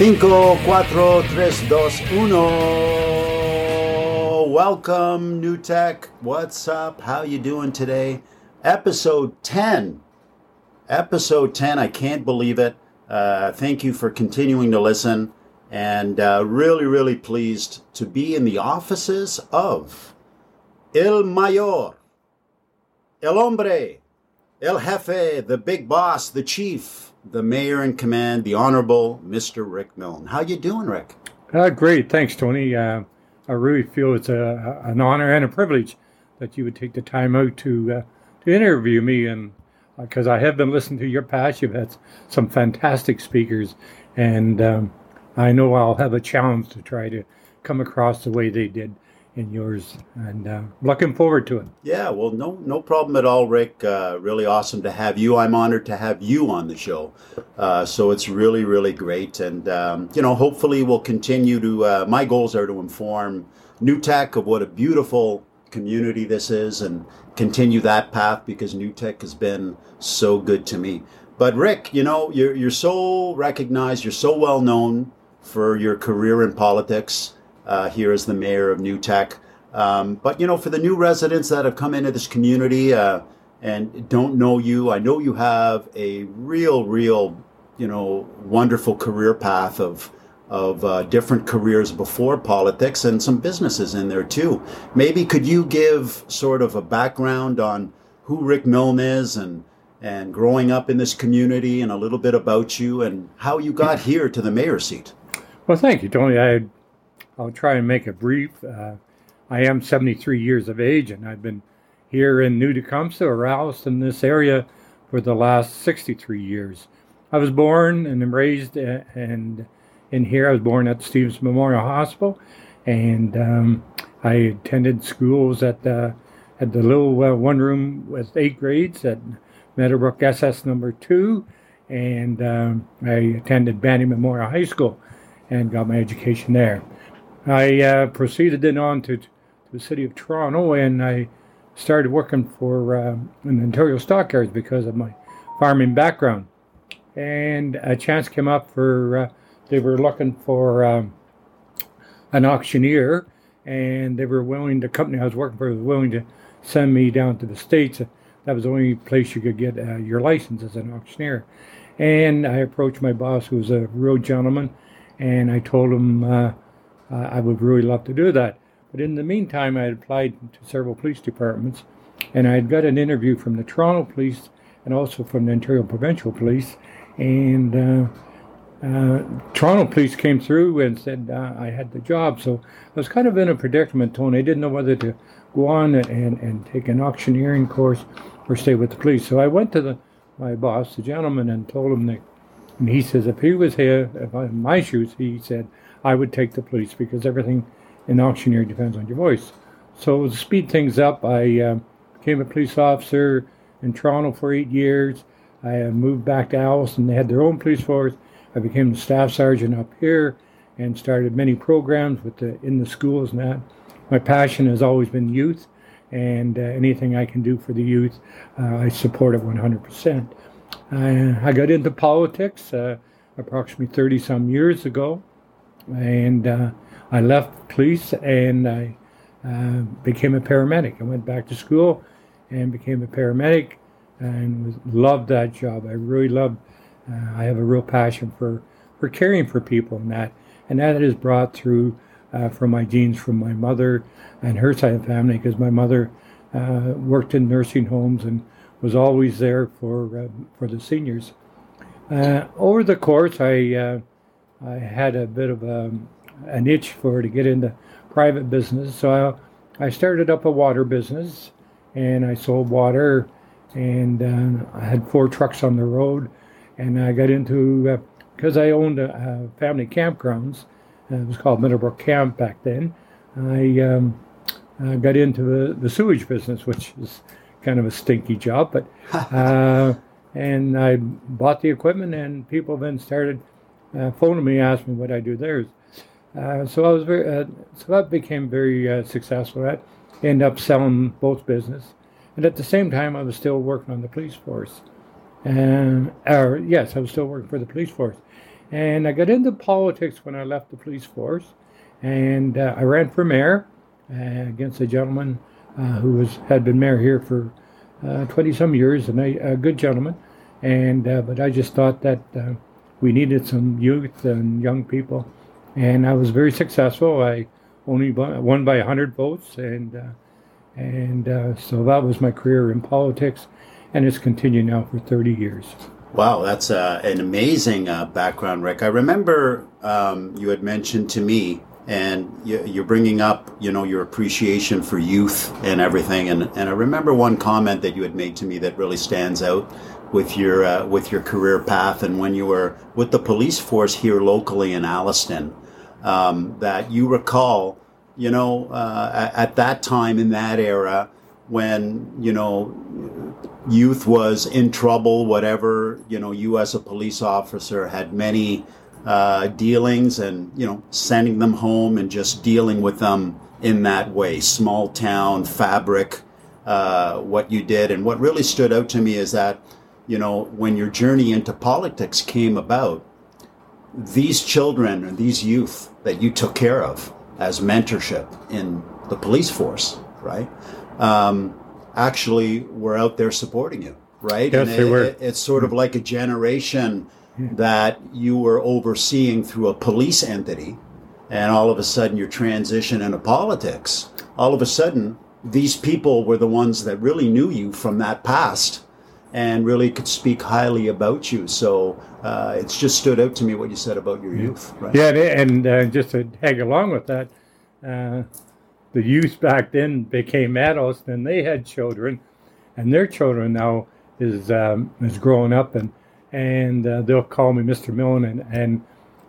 Cinco, cuatro, tres, dos, uno. Welcome, New Tech. What's up? How you doing today? Episode 10. Episode 10. I can't believe it. Uh, thank you for continuing to listen. And uh, really, really pleased to be in the offices of El Mayor, El Hombre, El Jefe, the big boss, the chief, the mayor in command, the Honorable Mr. Rick Milne. How you doing, Rick? Uh, great, thanks, Tony. Uh, I really feel it's a, an honor and a privilege that you would take the time out to uh, to interview me, and because uh, I have been listening to your past, you've had some fantastic speakers, and um, I know I'll have a challenge to try to come across the way they did in yours, and uh, looking forward to it. Yeah, well, no, no problem at all, Rick. Uh, really awesome to have you. I'm honored to have you on the show. Uh, so it's really, really great, and um, you know, hopefully, we'll continue to. Uh, my goals are to inform New Tech of what a beautiful community this is, and continue that path because New Tech has been so good to me. But Rick, you know, you're you're so recognized, you're so well known for your career in politics uh, here as the mayor of New Tech. Um, but you know, for the new residents that have come into this community uh, and don't know you, I know you have a real, real, you know, wonderful career path of of uh, different careers before politics and some businesses in there too. Maybe could you give sort of a background on who Rick Milne is and and growing up in this community and a little bit about you and how you got here to the mayor seat? Well, thank you, Tony. I I'll try and make it brief. Uh, I am 73 years of age, and I've been here in New Tecumseth or Alliston, this area, for the last 63 years. I was born and raised uh, and in here. I was born at Stevenson Memorial Hospital, and um, I attended schools at the at the little uh, one room with eight grades at Meadowbrook SS number two, and um, I attended Banting Memorial High School and got my education there. I uh, proceeded then on to, to, the city of Toronto and I started working for uh, in Ontario Stockyards because of my farming background. And a chance came up for, uh, they were looking for um, an auctioneer and they were willing, the company I was working for was willing to send me down to the States. That was the only place you could get uh, your license as an auctioneer. And I approached my boss, who was a real gentleman, and I told him, uh, I would really love to do that. But in the meantime, I had applied to several police departments, and I had got an interview from the Toronto Police and also from the Ontario Provincial Police. And uh, uh, Toronto Police came through and said uh, I had the job. So I was kind of in a predicament, Tony. I didn't know whether to go on and, and take an auctioneering course or stay with the police. So I went to the, my boss, the gentleman, and told him that. And he says, if he was here, if I in my shoes, he said, I would take the police because everything in auctioneer depends on your voice. So to speed things up, I uh, became a police officer in Toronto for eight years. I uh, moved back to Alliston. They had their own police force. I became the staff sergeant up here and started many programs with the in the schools and that. My passion has always been youth, and uh, anything I can do for the youth, uh, I support it 100%. I, I got into politics uh, approximately 30 some years ago and uh, I left police and I uh, became a paramedic. I went back to school and became a paramedic and was, loved that job. I really loved. Uh, I have a real passion for for caring for people and that, and that is brought through uh, from my genes from my mother and her side of the family because my mother uh, worked in nursing homes and was always there for uh, for the seniors. over the course, I I had a bit of a, an itch for to get into private business, so I, I started up a water business, and I sold water, and uh, I had four trucks on the road, and I got into because uh, I owned a, a family campgrounds. Uh, it was called Meadowbrook Camp back then. I um, got into the, the sewage business, which is kind of a stinky job, but uh, and I bought the equipment, and people then started uh, phoned me, asked me what I do there. Uh, so I was very, uh, so that became very uh, successful. I ended up selling both business, and at the same time, I was still working on the police force. And or yes, I was still working for the police force, And I got into politics when I left the police force, and uh, I ran for mayor uh, against a gentleman who was had been mayor here for twenty some years, and a, good gentleman. And but I just thought that we needed some youth and young people, and I was very successful. I only won by 100 votes, and uh, and uh, so that was my career in politics, and it's continued now for 30 years. Wow, that's uh, an amazing uh, background, Rick. I remember um, you had mentioned to me, and you, are bringing up, you know, your appreciation for youth and everything. And, and I remember one comment that you had made to me that really stands out with your uh, with your career path, and when you were with the police force here locally in Alliston, um, that you recall, you know, uh, at, at that time in that era when you know youth was in trouble, whatever, you know, you as a police officer had many uh, dealings and, you know, sending them home and just dealing with them in that way. Small town fabric, uh, what you did. And what really stood out to me is that, you know, when your journey into politics came about, these children and these youth that you took care of as mentorship in the police force, right? Um, actually were out there supporting you, right? Yes, and they were. It, it's sort of like a generation that you were overseeing through a police entity, and all of a sudden your transition into politics. All of a sudden, these people were the ones that really knew you from that past and really could speak highly about you. So uh, it's just stood out to me what you said about your youth. Right? Yeah, and uh, just to tag along with that, uh, the youth back then became adults, and they had children, and their children now is um, is growing up, and and uh, they'll call me Mr. Milne, and, and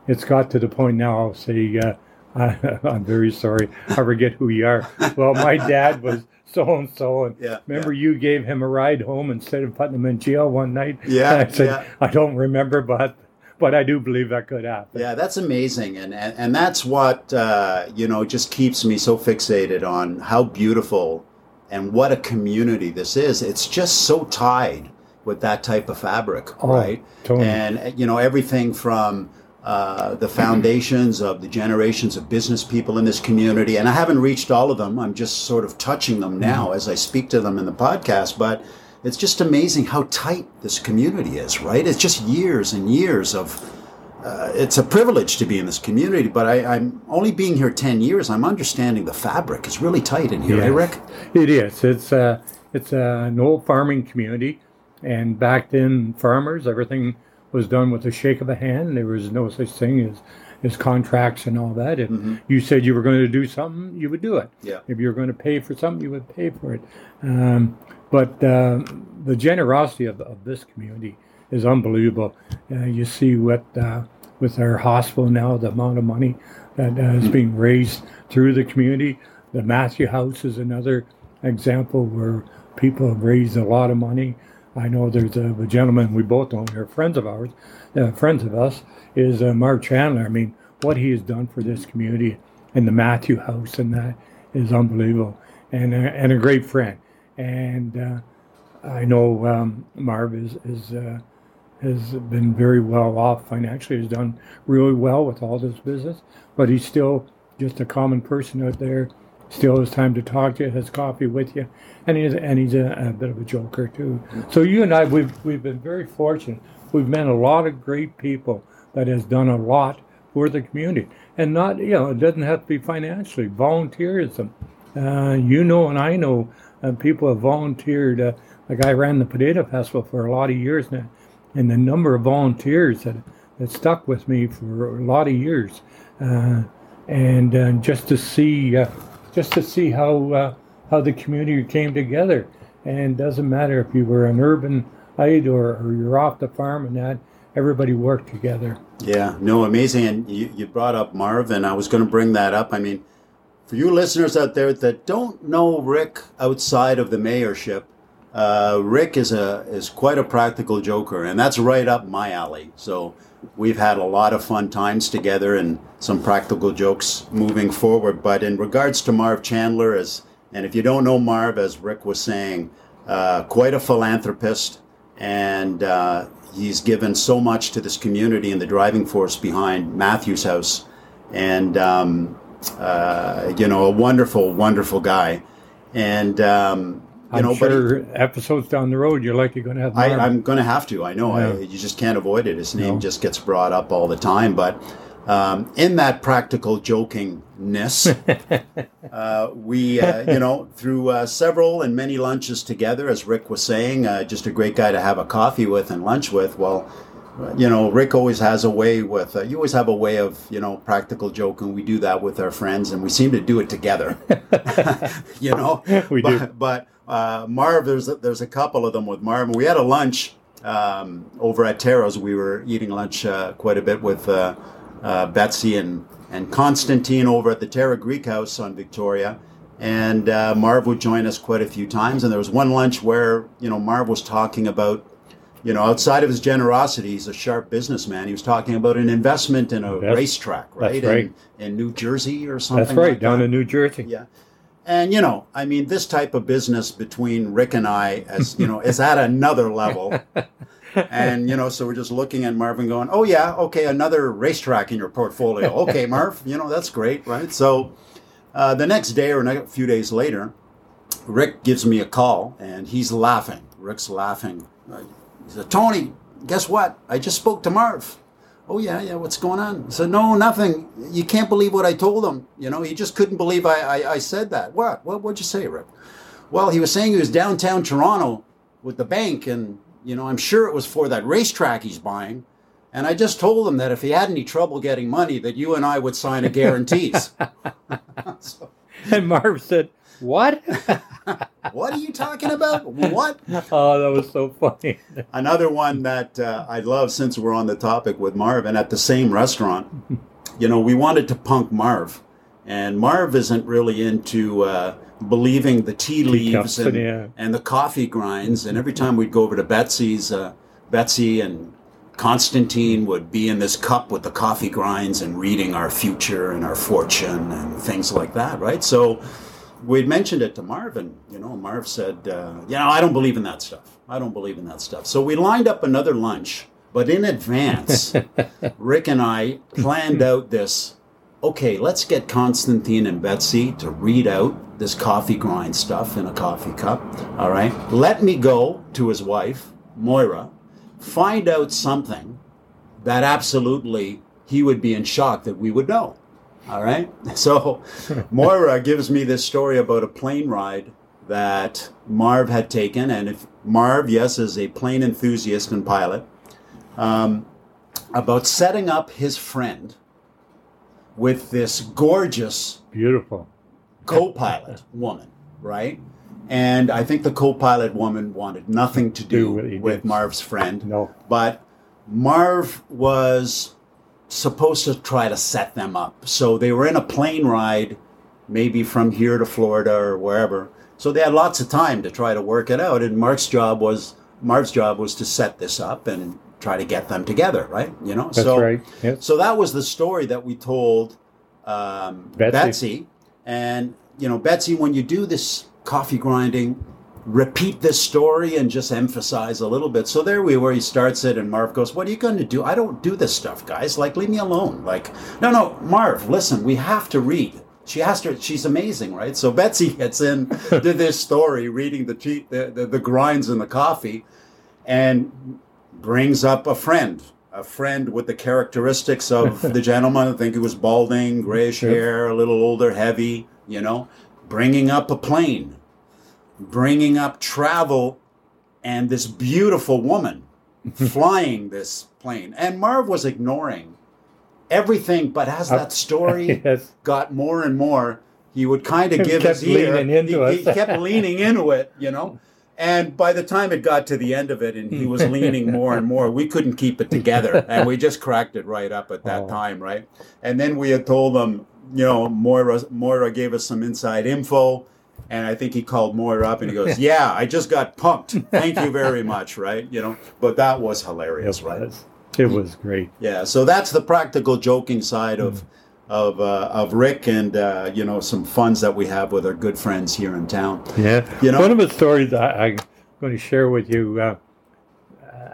it's got to the point now I'll say uh, I, am very sorry, I forget who you are. Well, my dad was so and so, and yeah, remember yeah. you gave him a ride home instead of putting him in jail one night. Yeah, I said yeah. I don't remember, but but I do believe that could happen. Yeah, that's amazing, and and, and that's what uh, you know just keeps me so fixated on how beautiful and what a community this is. It's just so tied with that type of fabric, oh, right? Totally. And you know everything from uh, the foundations of the generations of business people in this community, and I haven't reached all of them. I'm just sort of touching them now mm-hmm. as I speak to them in the podcast, but it's just amazing how tight this community is, right? It's just years and years of. Uh, it's a privilege to be in this community, but I, am only being here ten years. I'm understanding the fabric is really tight in here, yes, eh, Rick? It is. It's uh, it's uh, an old farming community, and back then, farmers everything was done with a shake of a hand. There was no such thing as as contracts and all that. If mm-hmm. you said you were going to do something, you would do it. Yeah. If you were going to pay for something, you would pay for it. Um, but uh, the generosity of, of this community is unbelievable. Uh, you see what uh, with our hospital now, the amount of money that uh, is being raised through the community. The Matthew House is another example where people have raised a lot of money. I know there's a, a gentleman we both know, they're friends of ours, uh, friends of us, is uh, Marv Chandler. I mean, what he has done for this community and the Matthew House and that is unbelievable, and and a great friend and uh, I know um, Marv is, is uh, has been very well off financially. Has done really well with all this business, but he's still just a common person out there. Still has time to talk to you, has coffee with you, and he's and he's a, a bit of a joker too. So you and I, we've we've been very fortunate. We've met a lot of great people that has done a lot for the community, and not you know it doesn't have to be financially. Volunteerism, uh, you know, and I know uh, people have volunteered. Uh, like I ran the Potato Festival for a lot of years now, and the number of volunteers that, that stuck with me for a lot of years, uh, and uh, just to see, uh, just to see how uh, how the community came together, and doesn't matter if you were an urban or, or you're off the farm and that, everybody worked together. Yeah, no, amazing. And you, you brought up Marvin. I was going to bring that up. I mean, for you listeners out there that don't know Rick outside of the mayorship, uh, Rick is a is quite a practical joker, and that's right up my alley. So we've had a lot of fun times together and some practical jokes moving forward. But in regards to Marv Chandler, as and if you don't know Marv, as Rick was saying, uh, quite a philanthropist, and uh, he's given so much to this community and the driving force behind Matthew's House, and um, uh, you know, a wonderful, wonderful guy. And um, you I'm know, sure but episodes down the road you're likely going to have. I, I'm going to have to. I know. I, you just can't avoid it. His name No. just gets brought up all the time. But um, in that practical jokingness, uh, we, uh, you know, through uh, several and many lunches together, as Rick was saying, uh, just a great guy to have a coffee with and lunch with. Well, you know, Rick always has a way with, uh, you always have a way of, you know, practical joking. We do that with our friends and we seem to do it together. you know, We but, do. But uh, Marv, there's a, there's a couple of them with Marv. We had a lunch um, over at Taro's. We were eating lunch uh, quite a bit with uh, uh, Betsy and, and Constantine over at the Terra Greek House on Victoria. And uh, Marv would join us quite a few times. And there was one lunch where, you know, Marv was talking about, you know, outside of his generosity, he's a sharp businessman. He was talking about an investment in a That's- racetrack, right? that's right. In, in New Jersey or something. That's right, like down that. in New Jersey. Yeah. And you know, I mean, this type of business between Rick and I, as you know, is at another level. and you know, so we're just looking at Marvin, going, "Oh yeah, okay, another racetrack in your portfolio. Okay, Marv, you know that's great, right?" So uh, the next day or a few days later, Rick gives me a call, and he's laughing. Rick's laughing. He said, "Tony, guess what? I just spoke to Marv." Oh yeah, yeah. What's going on? Said, no, nothing. You can't believe what I told him. You know, he just couldn't believe I, I, I said that. What? What? What'd you say, Rick? Well, he was saying he was downtown Toronto with the bank, and you know, I'm sure it was for that racetrack he's buying. And I just told him that if he had any trouble getting money, that you and I would sign a guarantees. So, And Marv said, "What?" what are you talking about? What? oh, that was so funny. Another one that uh, I love since we're on the topic with Marvin at the same restaurant, you know, we wanted to punk Marv. And Marv isn't really into uh, believing the tea leaves and, yeah. and the coffee grinds. And every time we'd go over to Betsy's, uh, Betsy and Constantine would be in this cup with the coffee grinds and reading our future and our fortune and things like that, right? So we'd mentioned it to Marvin. You know, Marv said, uh, "You know, I don't believe in that stuff. I don't believe in that stuff." So we lined up another lunch, but in advance, Rick and I planned out this. Okay, let's get Constantine and Betsy to read out this coffee grind stuff in a coffee cup. All right, let me go to his wife, Moira, find out something that absolutely he would be in shock that we would know. All right. So Moira gives me this story about a plane ride that Marv had taken. And if Marv, yes, is a plane enthusiast and pilot, um, about setting up his friend with this gorgeous Beautiful. co-pilot woman, right? And I think the co-pilot woman wanted nothing to do Do with did. Marv's friend. No. But Marv was supposed to try to set them up. So they were in a plane ride, maybe from here to Florida or wherever. So they had lots of time to try to work it out. And Mark's job was Marv's job was to set this up and try to get them together, right? You know. That's so, right. Yes. So that was the story that we told um, Betsy. Betsy. And, you know, Betsy, when you do this coffee grinding, repeat this story and just emphasize a little bit. So there we were. He starts it, and Marv goes, What are you going to do? I don't do this stuff, guys. Like, leave me alone. Like, no, no, Marv, listen, we have to read. She has to. She's amazing, right? So Betsy gets in to this story, reading the, tea, the, the the grinds in the coffee, and brings up a friend, a friend with the characteristics of the gentleman. I think he was balding, grayish hair, a little older, heavy, you know, bringing up a plane, bringing up travel, and this beautiful woman flying this plane. And Marv was ignoring everything, but as that story yes. got more and more, he would kind of give his ear. he, he kept leaning into it, you know. And by the time it got to the end of it, and he was leaning more and more, we couldn't keep it together, and we just cracked it right up at that Oh. time, right? And then we had told them, you know, Moira, Moira gave us some inside info, and I think he called Moira up, and he goes, "Yeah, I just got pumped. Thank you very much, right? You know." But that was hilarious, It right? was. It was great. Yeah, so that's the practical joking side Hmm. of of uh, of Rick and uh, you know some funds that we have with our good friends here in town. Yeah. You know- One of the stories I, I'm going to share with you, uh,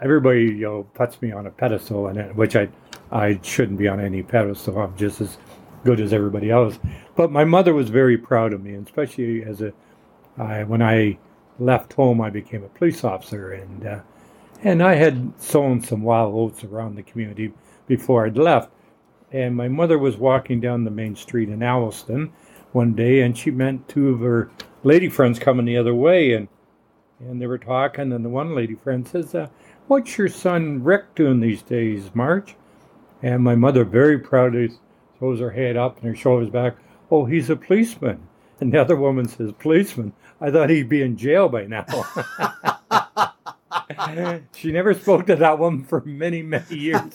everybody you know puts me on a pedestal, and it- which I I shouldn't be on any pedestal. I'm just as good as everybody else. But my mother was very proud of me, especially as a I, when I left home, I became a police officer, and uh, and I had sown some wild oats around the community before I'd left. And my mother was walking down the main street in Alliston one day, and she met two of her lady friends coming the other way, and and they were talking, and the one lady friend says, uh, "What's your son Rick doing these days, March?" And my mother, very proudly, throws her head up and her shoulders back. Oh, he's a policeman. And the other woman says, "Policeman? I thought he'd be in jail by now." she never spoke to that woman for many, many years.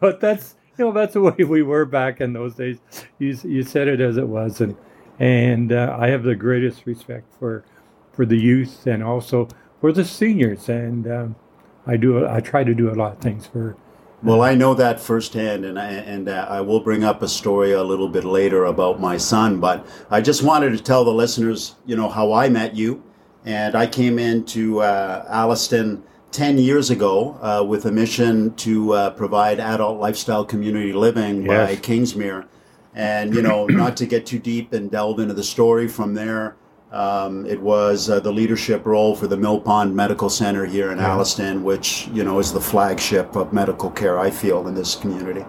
but that's you know that's the way we were back in those days. You you said it as it was, and and uh, I have the greatest respect for for the youth and also for the seniors. And um, I do I try to do a lot of things for. Well, I know that firsthand, and I, and uh, I will bring up a story a little bit later about my son. But I just wanted to tell the listeners, you know, how I met you, and I came into uh, Alliston ten years ago uh, with a mission to uh, provide adult lifestyle community living by Kingsmere, and you know, not to get too deep and delve into the story from there. Um, it was uh, the leadership role for the Mill Pond Medical Center here in Yeah. Alliston, which you know is the flagship of medical care I feel in this community.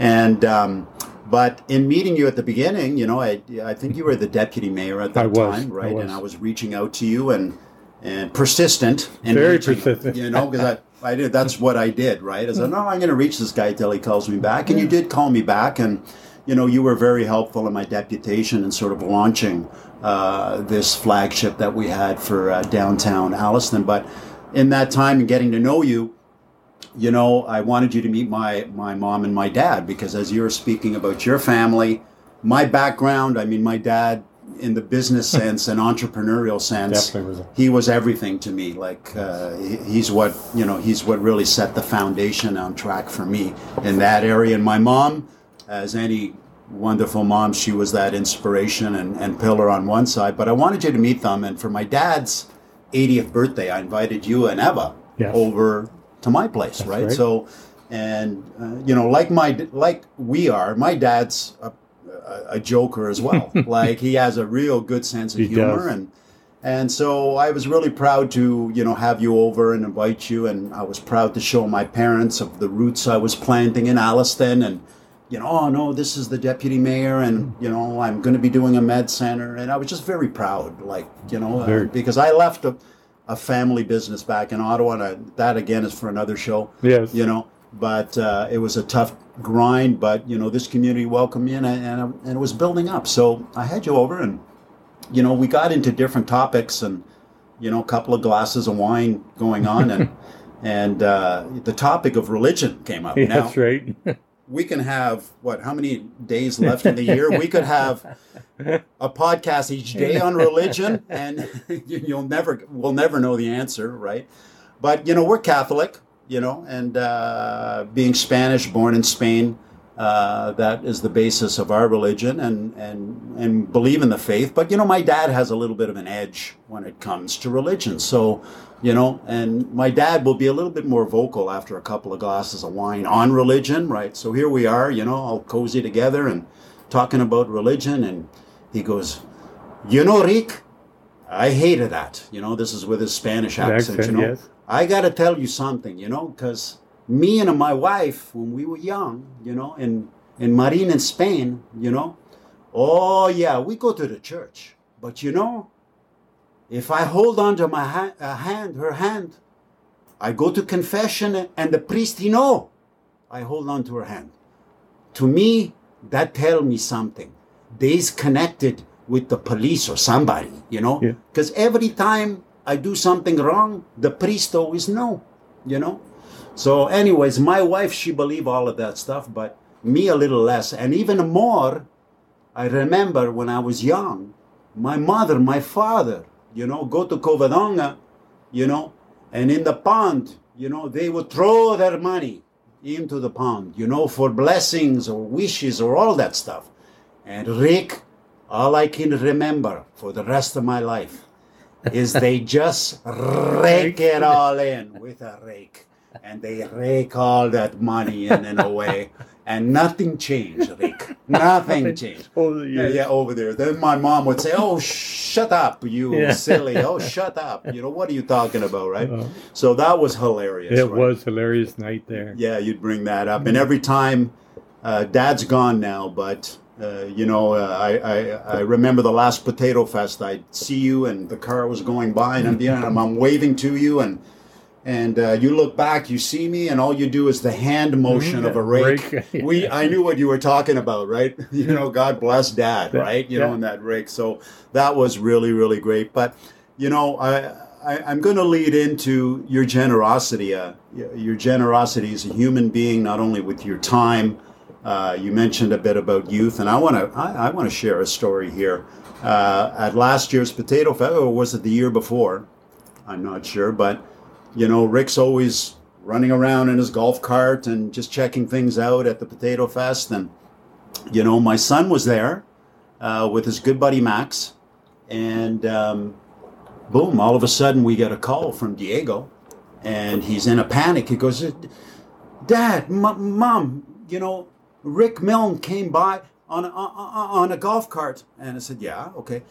And um, but in meeting you at the beginning, you know, I I think you were the deputy mayor at that I was, time, I right? was. And I was reaching out to you and and persistent and Very reaching- persistent. you know, because I I did that's what I did, right? I said, no, I'm going to reach this guy till he calls me back, and you did call me back, and you know, you were very helpful in my deputation and sort of launching uh, this flagship that we had for uh, downtown Alliston. But in that time and getting to know you, you know, I wanted you to meet my my mom and my dad because as you were speaking about your family, my background, I mean, my dad in the business sense and entrepreneurial sense, was he was everything to me. Like uh, he's what you know, he's what really set the foundation on track for me in that area. And my mom, as any wonderful mom, she was that inspiration and, and pillar on one side. But I wanted you to meet them, and for my dad's 80th birthday, I invited you and Eva Yes. over to my place, right? right. So, and uh, you know, like my like we are, my dad's a, a, a joker as well. like he has a real good sense of He humor, does. and and so I was really proud to you know have you over and invite you, and I was proud to show my parents of the roots I was planting in Alliston, and you know, oh no, this is the deputy mayor, and you know, I'm going to be doing a med center, and I was just very proud, like you know, uh, because I left a, a family business back in Ottawa, and I, that again is for another show Yes. you know but uh, it was a tough grind but you know this community welcomed me and, I, and, I, and it was building up so i had you over and you know we got into different topics and you know a couple of glasses of wine going on and and uh, the topic of religion came up Yeah, now that's right. we can have what how many days left in the year? We could have a podcast each day on religion and you- you'll never we'll never know the answer right? But you know we're catholic you know and uh, being spanish born in spain uh, that is the basis of our religion and, and and believe in the faith. But you know my dad has a little bit of an edge when it comes to religion. So you know and my dad will be a little bit more vocal after a couple of glasses of wine on religion right? So here we are you know all cozy together and talking about religion. And he goes you know rick i hated that. You know this is with his spanish accent, Accent, you know. yes. i gotta tell you something you know because me and my wife when we were young you know in in marin in spain you know oh yeah we go to the church but you know if I hold on to my ha- uh, hand, her hand, I go to confession and the priest, he know I hold on to her hand. To me, that tell me something. They's connected with the police or somebody, you know? Yeah. Because every time I do something wrong, the priest always know, you know? So anyways, my wife, she believe all of that stuff, but me a little less. And even more, I remember when I was young, my mother, my father, you know, go to Covadonga, you know, and in the pond, you know, they would throw their money into the pond, you know, for blessings or wishes or all that stuff. And Rick, all I can remember for the rest of my life, is they just rake it all in with a rake. And they rake all that money in in a way. And nothing changed, Rick. Nothing changed. Over the Yeah, years. yeah, over there. Then my mom would say, "Oh, shut up, you Yeah. silly! Oh, shut up! You know what are you talking about, right?" Uh, So that was hilarious. it right? was hilarious night there. Yeah, you'd bring that up, and every time, uh, Dad's gone now, but uh, you know, uh, I, I I remember the last Potato Fest. I'd see you, and the car was going by, and I'm, you know, I'm, I'm waving to you, and and uh, you look back, you see me, and all you do is the hand motion of a rake. Rake, We, I knew what you were talking about, right? You know, God bless Dad, right? You know, yeah. in that rake. So that was really, really great. But you know, I, I I'm going to lead into your generosity. Uh, your generosity as a human being, not only with your time. Uh, you mentioned a bit about youth, and I want to I, I want to share a story here. Uh, at last year's Potato Fest, or was it the year before? I'm not sure, but you know, Rick's always running around in his golf cart and just checking things out at the Potato Fest. And, you know, my son was there uh, with his good buddy Max. And um, boom, all of a sudden we get a call from Diego. And he's in a panic. He goes, Dad, M- Mom, you know, Rick Milne came by on a, on a golf cart. And I said, Yeah, okay.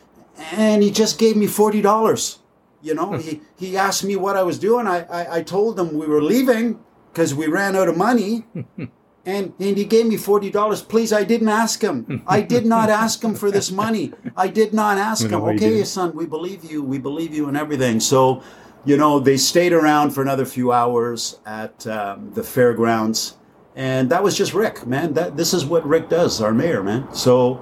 And he just gave me $40 you know he, he asked me what i was doing. I, I, I told him we were leaving because we ran out of money. And, and he gave me $40 please i didn't ask him. I did not ask him for this money. I did not ask No, him. okay son we believe you. We believe you and everything. So you know they stayed around for another few hours at um, the fairgrounds. And that was just rick man. That this is what rick does our mayor man. So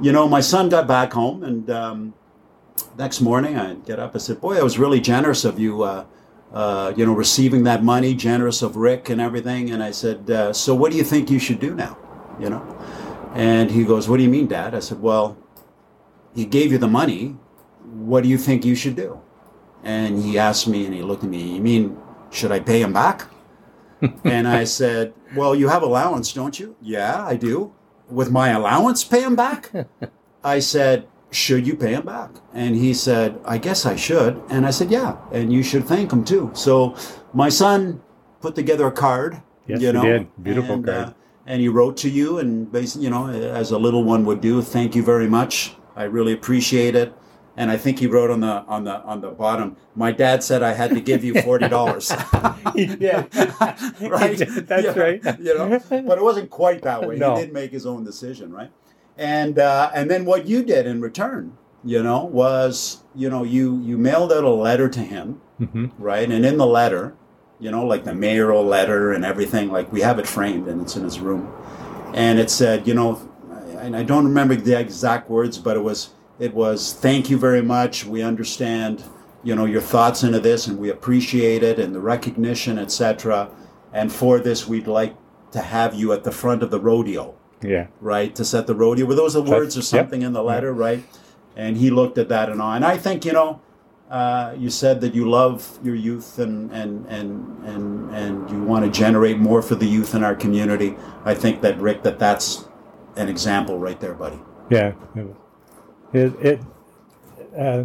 you know my son got back home and um, next morning I get up. I said, "Boy, I was really generous of you, uh, uh, you know, receiving that money, generous of Rick and everything." And I said, uh, "So what do you think you should do now?" You know, and he goes, "What do you mean, Dad?" I said, "Well, he gave you the money. What do you think you should do?" And he asked me, and he looked at me. You mean should I pay him back? and I said, "Well, you have allowance, don't you?" "Yeah, I do." With my allowance, pay him back? I said, should you pay him back? And he said, I guess I should. And I said, yeah, and you should thank him too. So my son put together a card. Yes, you he did. Beautiful and, card. Uh, and he wrote to you and basically, you know, as a little one would do, thank you very much. I really appreciate it. And I think he wrote on the on the on the bottom, my dad said I had to give you forty dollars. yeah, right? That's Yeah, right. You know, but it wasn't quite that way. No. He did make his own decision, right? And uh, and then what you did in return, you know, was you know you you mailed out a letter to him, hmm right? And in the letter, you know, like the mayoral letter and everything, like we have it framed and it's in his room, and it said, you know, and I don't remember the exact words, but it was it was thank you very much. We understand, you know, your thoughts into this, and we appreciate it and the recognition, etc. And for this, we'd like to have you at the front of the rodeo Yeah. right, to set the rodeo. Were those the words or Yep. something in the letter, right? And he looked at that and all. And I think, you know, uh, you said that you love your youth and, and, and, and, and you want to generate more for the youth in our community. I think that, Rick, that that's an example right there, buddy. Yeah, it it it, uh,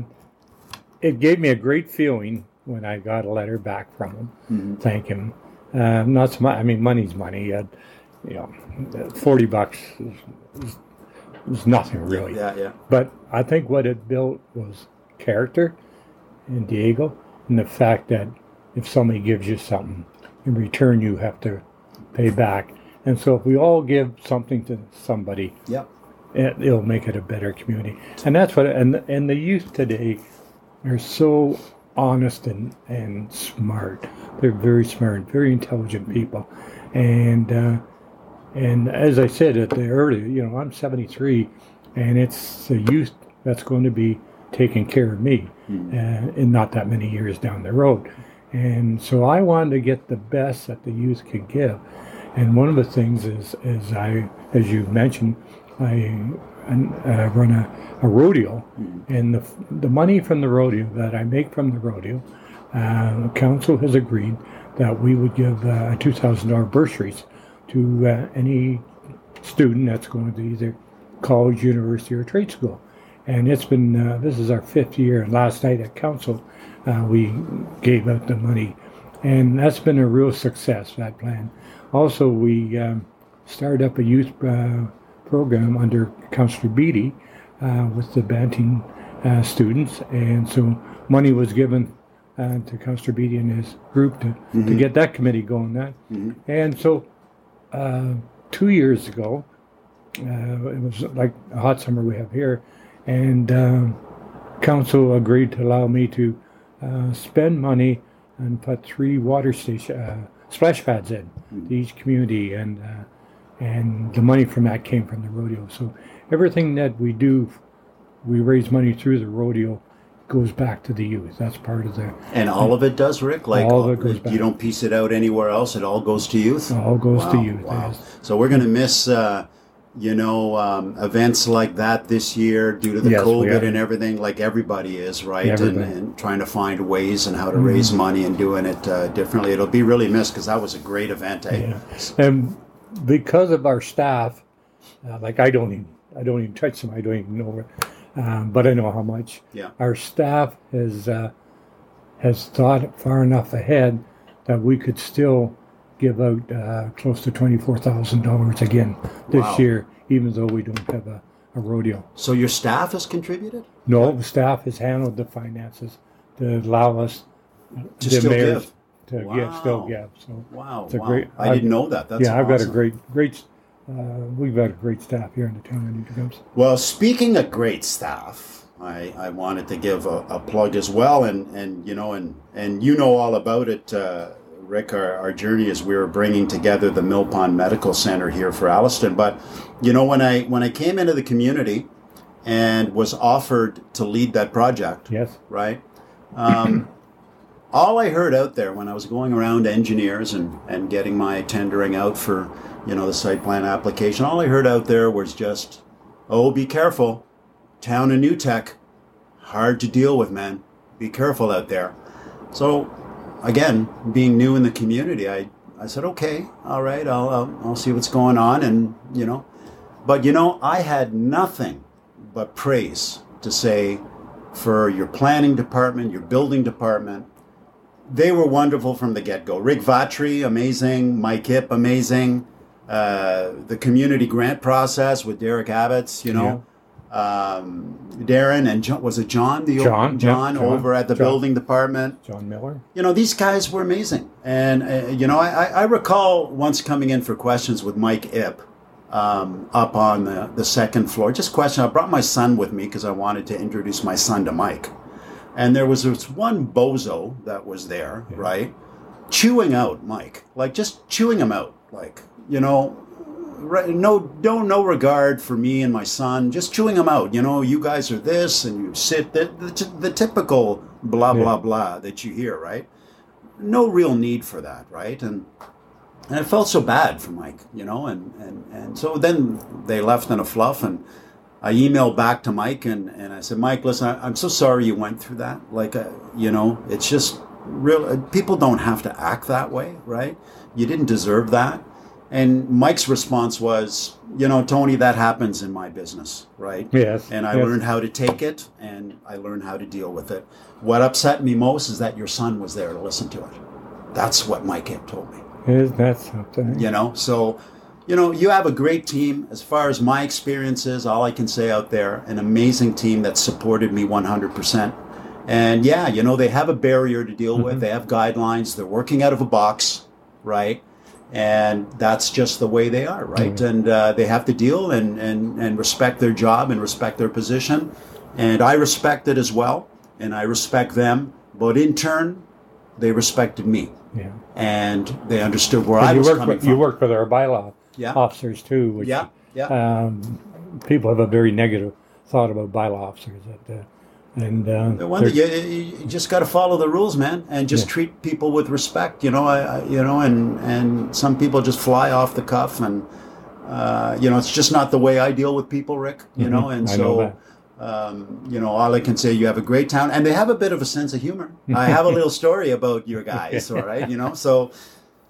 it gave me a great feeling when I got a letter back from him, Mhm. thank him. Uh, not so much. I mean, money's money. You know, forty bucks is, is, nothing really. Yeah, yeah. But I think what it built was character in Diego, and the fact that if somebody gives you something, in return you have to pay back. And so if we all give something to somebody, Yep. it, it'll make it a better community. And that's what and and the youth today are so honest and and smart. They're very smart, very intelligent people, and uh, and as I said at the earlier, you know, I'm 73, and it's the youth that's going to be taking care of me, Mhm. uh, in not that many years down the road. And so I wanted to get the best that the youth could give. And one of the things is, is I, as you mentioned, I, I run a, a rodeo, and the, the money from the rodeo that I make from the rodeo, uh, council has agreed that we would give uh, $2,000 bursaries to uh, any student that's going to either college, university, or trade school. and it's been uh, this is our fifth year. And last night at council, uh, we gave out the money, and that's been a real success. That plan. Also, we um, started up a youth uh, program under Councillor Beatty uh, with the Banting uh, students, and so money was given uh, to Councillor Beatty and his group to, Mm-hmm. to get that committee going. That, and so uh, two years ago, uh, it was like a hot summer we have here, and um, council agreed to allow me to uh, spend money and put three water station uh, splash pads in to each community, and uh, and the money from that came from the rodeo. So everything that we do, we raise money through the rodeo, goes back to the youth. That's part of the And all of it does, Rick. Like All of it goes you don't piece it out anywhere else. It all goes to youth. all goes to youth. wow. yes. So we're going to miss, uh, you know, um, events like that this year due to the Yes, COVID and everything, like everybody is, right? Everybody. And, and trying to find ways and how to raise money and doing it uh, differently. It'll be really missed because that was a great event. Eh? Yeah. And because of our staff, uh, like I don't even I don't even touch them. I don't even know, um, but I know how much. Yeah. Our staff has uh, has thought far enough ahead that we could still give out uh, close to twenty four thousand dollars again this Wow. year, even though we don't have a, a rodeo. So your staff has contributed No, the staff has handled the finances to allow us to the still give. to give, still Wow. give. So Wow, It's a wow. great- I I've- didn't know that. That's yeah, I've got a great, great. Uh, we've got a great staff here in the town of New Tecumseth. Well, speaking of great staff, I, I wanted to give a, a plug as well, and, and you know, and and you know all about it, uh, Rick. Our, our journey is we were bringing together the Mill Pond Medical Center here for Alliston. But you know, when I when I came into the community and was offered to lead that project, Yes. right? Um, all I heard out there when I was going around engineers and, and getting my tendering out for, you know, the site plan application, all I heard out there was just, oh, be careful. Town of New Tech, hard to deal with, man. Be careful out there. So, again, being new in the community, I, I said, okay, all right, I'll, I'll, I'll see what's going on. And, you know, but, you know, I had nothing but praise to say for your planning department, your building department. They were wonderful from the get go. Rick Vatry, amazing. Mike Ip, amazing. Uh, the community grant process with Derek Abbott's, you know. Um, Darren and John, was it John? The John, yeah, John, John, over at the John. building department John Miller. you know these guys were amazing and uh, you know I, I I recall once coming in for questions with mike ip um, up on the, the second floor just question i brought my son with me because i wanted to introduce my son to mike and there was this one bozo that was there right? Chewing out mike like just chewing him out like you know right, no no no regard for me and my son just chewing him out you know you guys are this and you sit the, the, the typical blah blah Yeah. blah that you hear right? No real need for that right? And and I felt so bad for Mike, you know, and, and, and so then they left in a fluff and I emailed back to Mike and, and I said, Mike, listen, I, I'm so sorry you went through that. Like, uh, you know, it's just real. uh, People don't have to act that way, right? You didn't deserve that. And Mike's response was, you know, Tony, that happens in my business, right? Yes, And I yes. learned how to take it and I learned how to deal with it. What upset me most is that your son was there to listen to it. That's what Mike had told me Is that something? you know so you know you have a great team. As far as my experience is, all i can say out there an amazing team that supported me 100% and yeah you know they have a barrier to deal with. They have guidelines. They're working out of a box right? And that's just the way they are right? And uh, they have to deal and, and and respect their job and respect their position. And i respect it as well and i respect them. But in turn they respected me. Yeah. and they understood where I you was work coming with from. you work with our bylaw Yeah. officers too, which Yeah, yeah. um, people have a very negative thought about bylaw officers. That, uh, and uh, No wonder you, you just got to follow the rules, man, and just Yeah. treat people with respect. You know, I, I, you know, and and some people just fly off the cuff, and uh, you know, it's just not the way I deal with people, Rick. You know, and Mm-hmm. I know so. that. Um, you know, all I can say, you have a great town, and they have a bit of a sense of humor. I have a little story about your guys, all right, you know. So,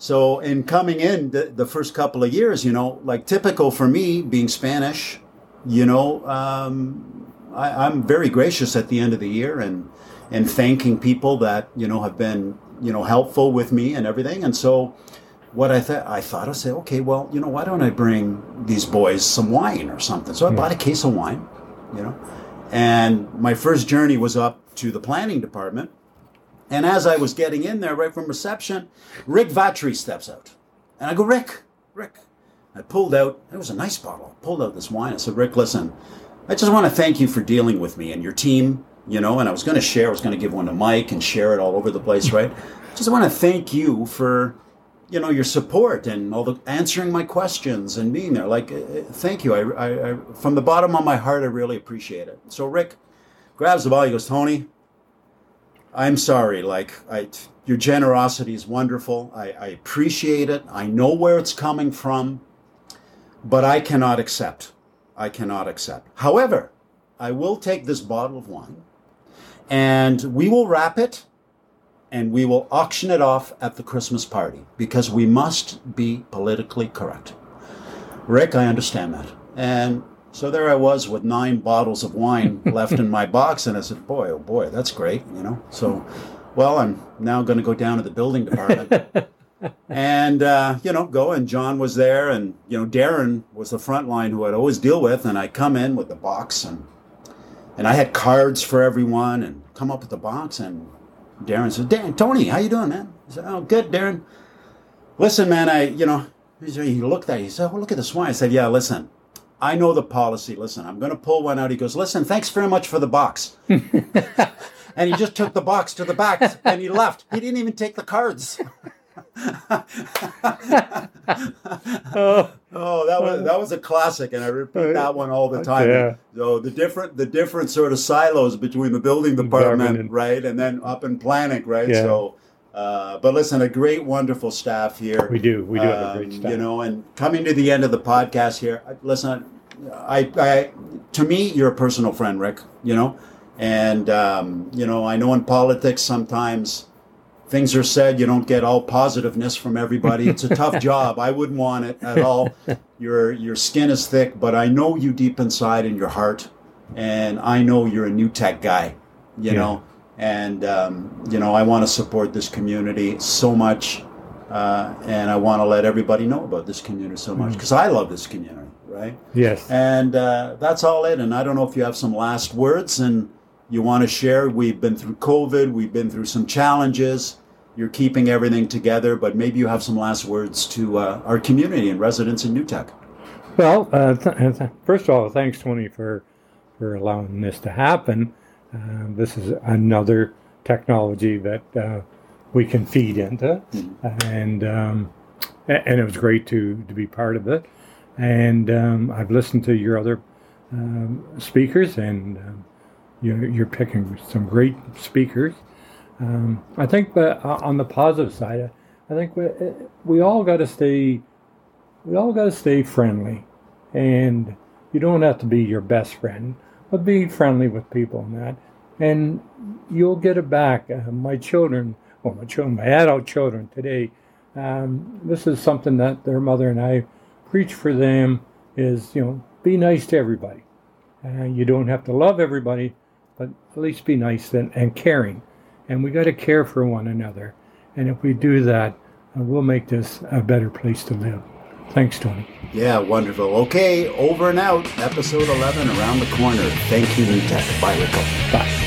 so in coming in the, the first couple of years, you know, like typical for me being Spanish, you know, um, I, I'm very gracious at the end of the year and and thanking people that you know have been you know helpful with me and everything. And so what I thought I thought I said, okay, well, you know, why don't I bring these boys some wine or something? So I bought a case of wine, you know, and my first journey was up to the planning department. And as I was getting in there, right from reception, Rick Vatry steps out, and I go, Rick, Rick. I pulled out. It was a nice bottle. I pulled out this wine. I said, Rick, listen, I just want to thank you for dealing with me and your team. You know, and I was going to share. I was going to give one to Mike and share it all over the place, right? just want to thank you for you know your support and all the answering my questions and being there like uh, uh, thank you I, I, I, from the bottom of my heart i really appreciate it so rick grabs the bottle. he goes tony i'm sorry like i your generosity is wonderful I, I appreciate it i know where it's coming from but i cannot accept i cannot accept however i will take this bottle of wine and we will wrap it and we will auction it off at the Christmas party because we must be politically correct. Rick, I understand that. And so there I was with nine bottles of wine left in my box, and I said, Boy, oh boy, that's great, you know. So, well, I'm now going to go down to the building department. and uh, you know go and john was there and you know darren was the front line who i'd always deal with and i come in with the box and and i had cards for everyone and come up with the box and Darren said, "Dan, Tony, how you doing, man?" I said, "Oh, good, Darren. Listen, man, I, you know, he looked at, it, he said, "Oh, look at this wine." I said, "Yeah, listen, I know the policy. Listen, I'm going to pull one out." He goes, "Listen, thanks very much for the box." and he just took the box to the back and he left. He didn't even take the cards. oh. oh, that was that was a classic, and I repeat that one all the time. Yeah. So the different the different sort of silos between the building department, and, right, and then up in planning, right. Yeah. So, uh, but listen, a great, wonderful staff here. We do, we do um, have a great um, staff. You know, and coming to the end of the podcast here, listen, I, I, to me, you're a personal friend, Rick. You know, and um, you know, I know in politics sometimes things are said, you don't get all positiveness from everybody. It's a tough job. I wouldn't want it at all. Your your skin is thick, but I know you deep inside in your heart, and I know you're a new tech guy. You yeah. know, and um, you know I want to support this community so much, uh, and I want to let everybody know about this community so much because mm. I love this community, right? Yes. And uh, that's all it. And I don't know if you have some last words and you want to share. We've been through COVID. We've been through some challenges you're keeping everything together, but maybe you have some last words to uh, our community and residents in NewTek. Well, uh, th- th- first of all, thanks, Tony, for for allowing this to happen. Uh, this is another technology that uh, we can feed into, mm-hmm. and um, and it was great to to be part of it. And um, I've listened to your other um, speakers, and um, you're, you're picking some great speakers. Um, I think uh, on the positive side, I think we, we all got to stay we all got to stay friendly, and you don't have to be your best friend, but be friendly with people and that, and you'll get it back. Uh, my children, well, my children, my adult children today, um, this is something that their mother and I preach for them is you know be nice to everybody. Uh, you don't have to love everybody, but at least be nice and, and caring and we got to care for one another. And if we do that, uh, we'll make this a better place to live. Thanks, Tony. Yeah, wonderful. Okay, over and out. Episode 11 around the corner. Thank you, NewTek. Bye, Rico. Bye.